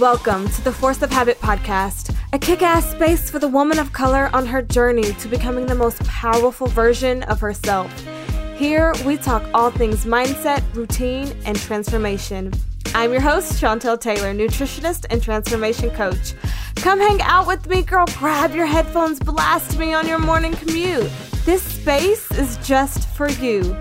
Welcome to the Force of Habit podcast, a kick ass space for the woman of color on her journey to becoming the most powerful version of herself. Here, we talk all things mindset, routine, and transformation. I'm your host, Chantel Taylor, nutritionist and transformation coach. Come hang out with me, girl. Grab your headphones, blast me on your morning commute. This space is just for you.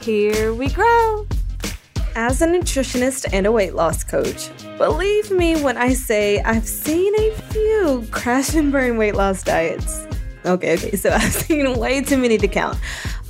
Here we grow. As a nutritionist and a weight loss coach, believe me when I say I've seen a few crash and burn weight loss diets. Okay, okay, so I've seen way too many to count.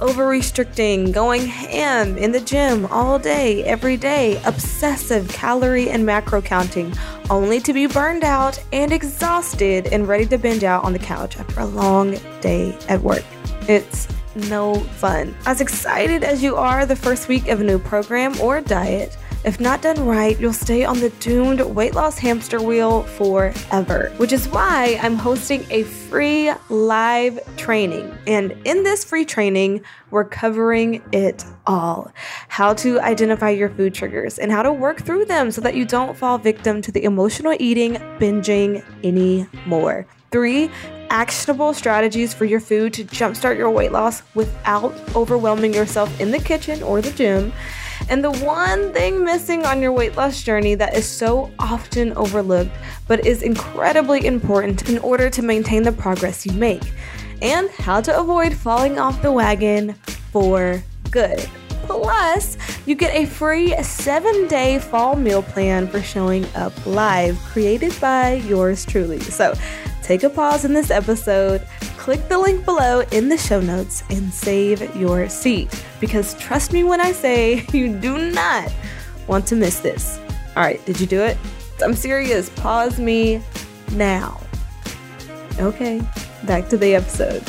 Over restricting, going ham in the gym all day, every day, obsessive calorie and macro counting, only to be burned out and exhausted and ready to binge out on the couch after a long day at work. It's no fun. As excited as you are the first week of a new program or diet, if not done right, you'll stay on the doomed weight loss hamster wheel forever. Which is why I'm hosting a free live training. And in this free training, we're covering it all how to identify your food triggers and how to work through them so that you don't fall victim to the emotional eating, binging anymore. Three, actionable strategies for your food to jumpstart your weight loss without overwhelming yourself in the kitchen or the gym. And the one thing missing on your weight loss journey that is so often overlooked, but is incredibly important in order to maintain the progress you make, and how to avoid falling off the wagon for good. Plus, you get a free seven day fall meal plan for showing up live, created by yours truly. So, take a pause in this episode, click the link below in the show notes, and save your seat. Because trust me when I say you do not want to miss this. All right, did you do it? I'm serious. Pause me now. Okay, back to the episode.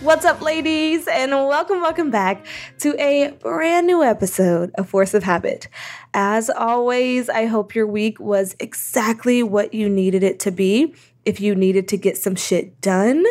What's up, ladies, and welcome, welcome back to a brand new episode of Force of Habit. As always, I hope your week was exactly what you needed it to be. If you needed to get some shit done,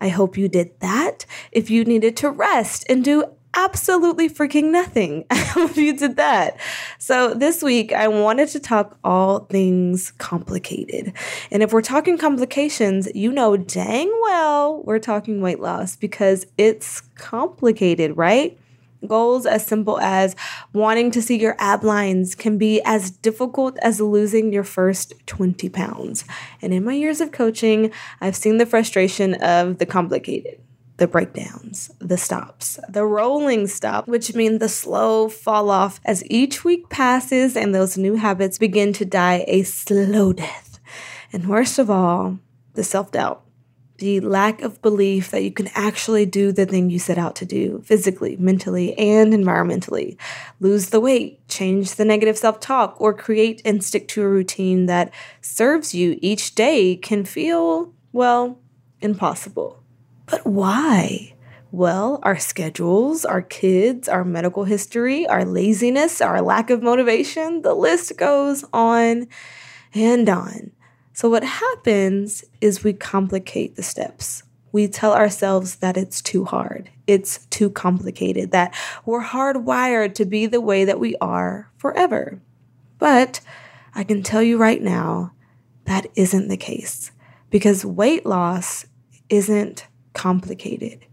I hope you did that. If you needed to rest and do absolutely freaking nothing. I hope you did that. So, this week I wanted to talk all things complicated. And if we're talking complications, you know dang well we're talking weight loss because it's complicated, right? Goals as simple as wanting to see your ab lines can be as difficult as losing your first 20 pounds. And in my years of coaching, I've seen the frustration of the complicated the breakdowns, the stops, the rolling stop, which mean the slow fall off as each week passes and those new habits begin to die a slow death. And worst of all, the self doubt the lack of belief that you can actually do the thing you set out to do physically, mentally, and environmentally. Lose the weight, change the negative self talk, or create and stick to a routine that serves you each day can feel, well, impossible. But why? Well, our schedules, our kids, our medical history, our laziness, our lack of motivation, the list goes on and on. So, what happens is we complicate the steps. We tell ourselves that it's too hard, it's too complicated, that we're hardwired to be the way that we are forever. But I can tell you right now, that isn't the case because weight loss isn't complicated.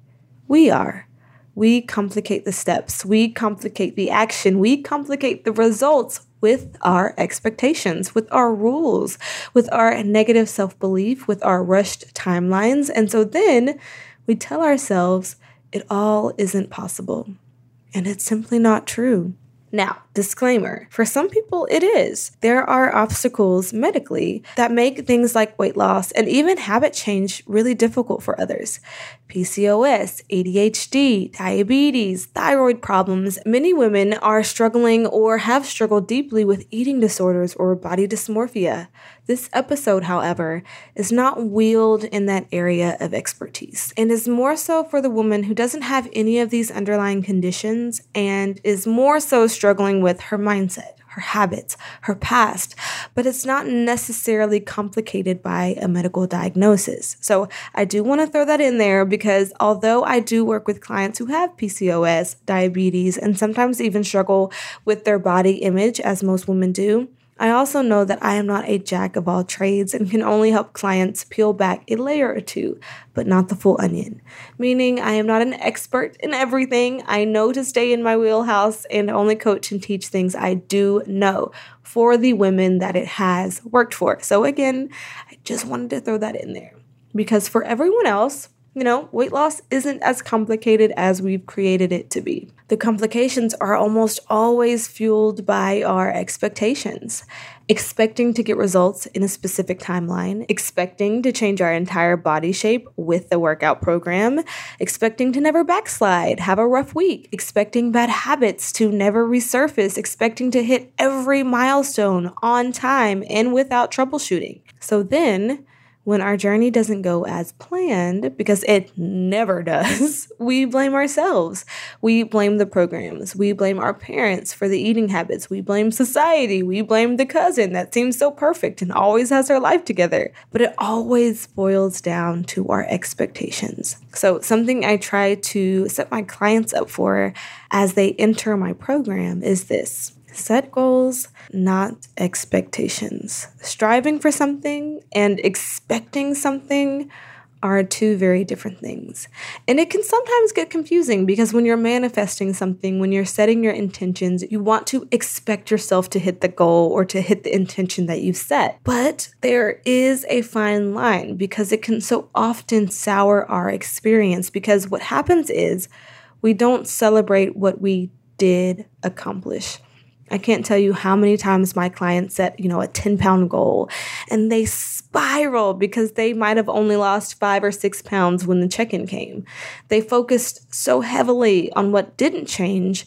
We are. We complicate the steps, we complicate the action, we complicate the results with our expectations, with our rules, with our negative self belief, with our rushed timelines. And so then we tell ourselves it all isn't possible. And it's simply not true. Now, disclaimer for some people, it is. There are obstacles medically that make things like weight loss and even habit change really difficult for others. PCOS, ADHD, diabetes, thyroid problems. Many women are struggling or have struggled deeply with eating disorders or body dysmorphia. This episode, however, is not wheeled in that area of expertise and is more so for the woman who doesn't have any of these underlying conditions and is more so struggling with her mindset, her habits, her past, but it's not necessarily complicated by a medical diagnosis. So I do want to throw that in there because although I do work with clients who have PCOS, diabetes, and sometimes even struggle with their body image, as most women do, I also know that I am not a jack of all trades and can only help clients peel back a layer or two, but not the full onion. Meaning, I am not an expert in everything. I know to stay in my wheelhouse and only coach and teach things I do know for the women that it has worked for. So, again, I just wanted to throw that in there because for everyone else, you know, weight loss isn't as complicated as we've created it to be. The complications are almost always fueled by our expectations. Expecting to get results in a specific timeline, expecting to change our entire body shape with the workout program, expecting to never backslide, have a rough week, expecting bad habits to never resurface, expecting to hit every milestone on time and without troubleshooting. So then, when our journey doesn't go as planned, because it never does, we blame ourselves. We blame the programs. We blame our parents for the eating habits. We blame society. We blame the cousin that seems so perfect and always has her life together. But it always boils down to our expectations. So, something I try to set my clients up for as they enter my program is this Set goals, not expectations. Striving for something and expecting something are two very different things. And it can sometimes get confusing because when you're manifesting something, when you're setting your intentions, you want to expect yourself to hit the goal or to hit the intention that you've set. But there is a fine line because it can so often sour our experience because what happens is we don't celebrate what we did accomplish. I can't tell you how many times my clients set, you know, a 10 pound goal and they spiral because they might have only lost five or six pounds when the check in came. They focused so heavily on what didn't change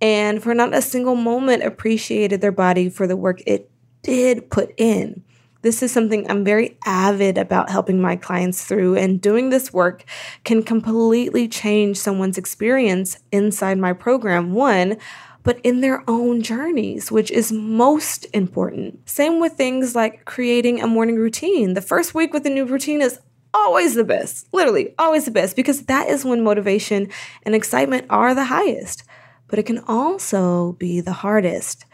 and for not a single moment appreciated their body for the work it did put in. This is something I'm very avid about helping my clients through, and doing this work can completely change someone's experience inside my program. One, but in their own journeys, which is most important. Same with things like creating a morning routine. The first week with a new routine is always the best, literally, always the best, because that is when motivation and excitement are the highest. But it can also be the hardest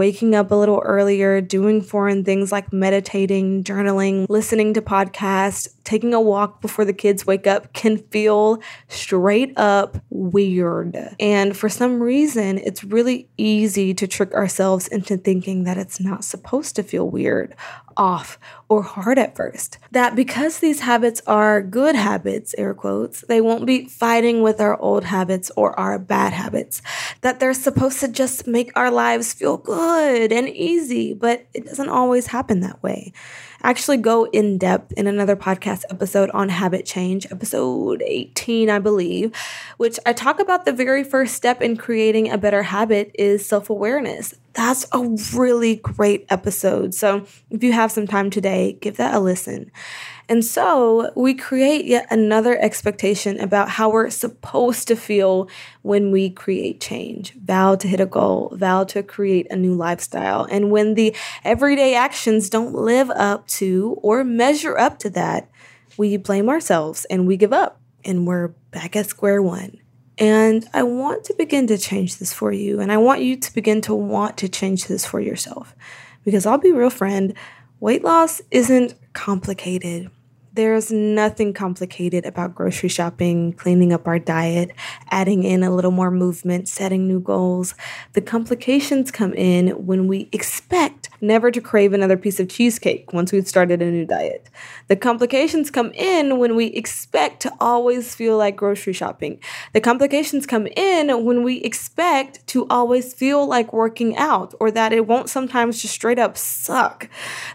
waking up a little earlier, doing foreign things like meditating, journaling, listening to podcasts, taking a walk before the kids wake up can feel straight up weird. And for some reason, it's really easy to trick ourselves into thinking that it's not supposed to feel weird, off, or hard at first. That because these habits are good habits, air quotes, they won't be fighting with our old habits or our bad habits. That they're supposed to just make our lives feel good and easy, but it doesn't always happen that way actually go in depth in another podcast episode on habit change, episode 18, I believe, which I talk about the very first step in creating a better habit is self awareness. That's a really great episode. So if you have some time today, give that a listen. And so we create yet another expectation about how we're supposed to feel when we create change, vow to hit a goal, vow to create a new lifestyle. And when the everyday actions don't live up to or measure up to that, we blame ourselves and we give up and we're back at square one. And I want to begin to change this for you. And I want you to begin to want to change this for yourself. Because I'll be real, friend, weight loss isn't complicated. There's nothing complicated about grocery shopping, cleaning up our diet, adding in a little more movement, setting new goals. The complications come in when we expect never to crave another piece of cheesecake once we've started a new diet. The complications come in when we expect to always feel like grocery shopping. The complications come in when we expect to always feel like working out or that it won't sometimes just straight up suck.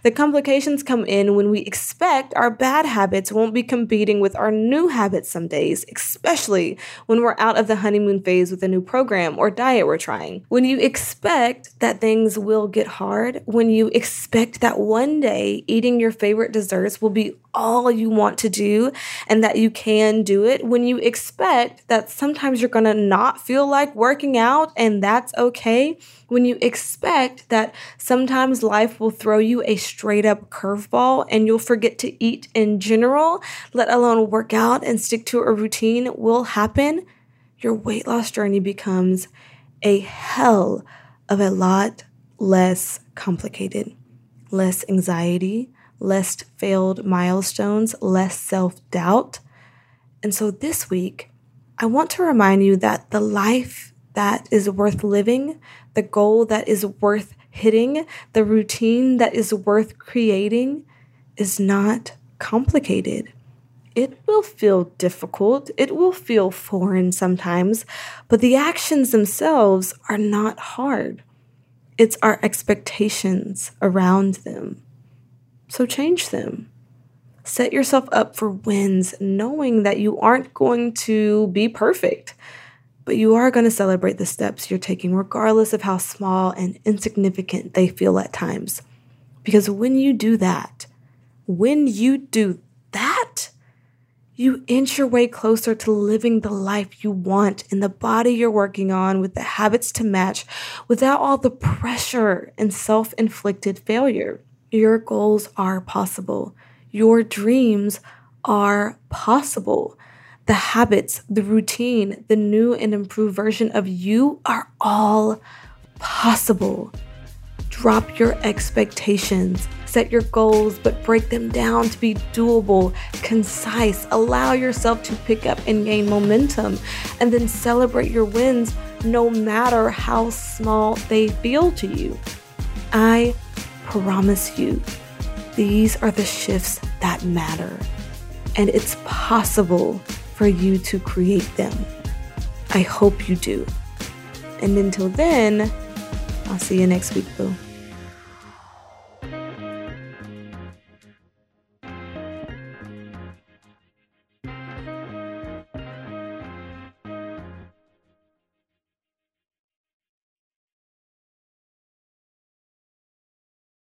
The complications come in when we expect our bad bad habits won't be competing with our new habits some days, especially when we're out of the honeymoon phase with a new program or diet we're trying. When you expect that things will get hard, when you expect that one day eating your favorite desserts will be all you want to do and that you can do it, when you expect that sometimes you're gonna not feel like working out and that's okay, when you expect that sometimes life will throw you a straight up curveball and you'll forget to eat in general, let alone work out and stick to a routine, will happen, your weight loss journey becomes a hell of a lot less complicated, less anxiety, less failed milestones, less self doubt. And so this week, I want to remind you that the life that is worth living, the goal that is worth hitting, the routine that is worth creating is not complicated. It will feel difficult, it will feel foreign sometimes, but the actions themselves are not hard. It's our expectations around them. So change them. Set yourself up for wins, knowing that you aren't going to be perfect, but you are going to celebrate the steps you're taking, regardless of how small and insignificant they feel at times. Because when you do that, when you do that, you inch your way closer to living the life you want in the body you're working on with the habits to match without all the pressure and self inflicted failure. Your goals are possible. Your dreams are possible. The habits, the routine, the new and improved version of you are all possible. Drop your expectations set your goals, but break them down to be doable, concise. Allow yourself to pick up and gain momentum, and then celebrate your wins no matter how small they feel to you. I promise you, these are the shifts that matter, and it's possible for you to create them. I hope you do. And until then, I'll see you next week, Boo.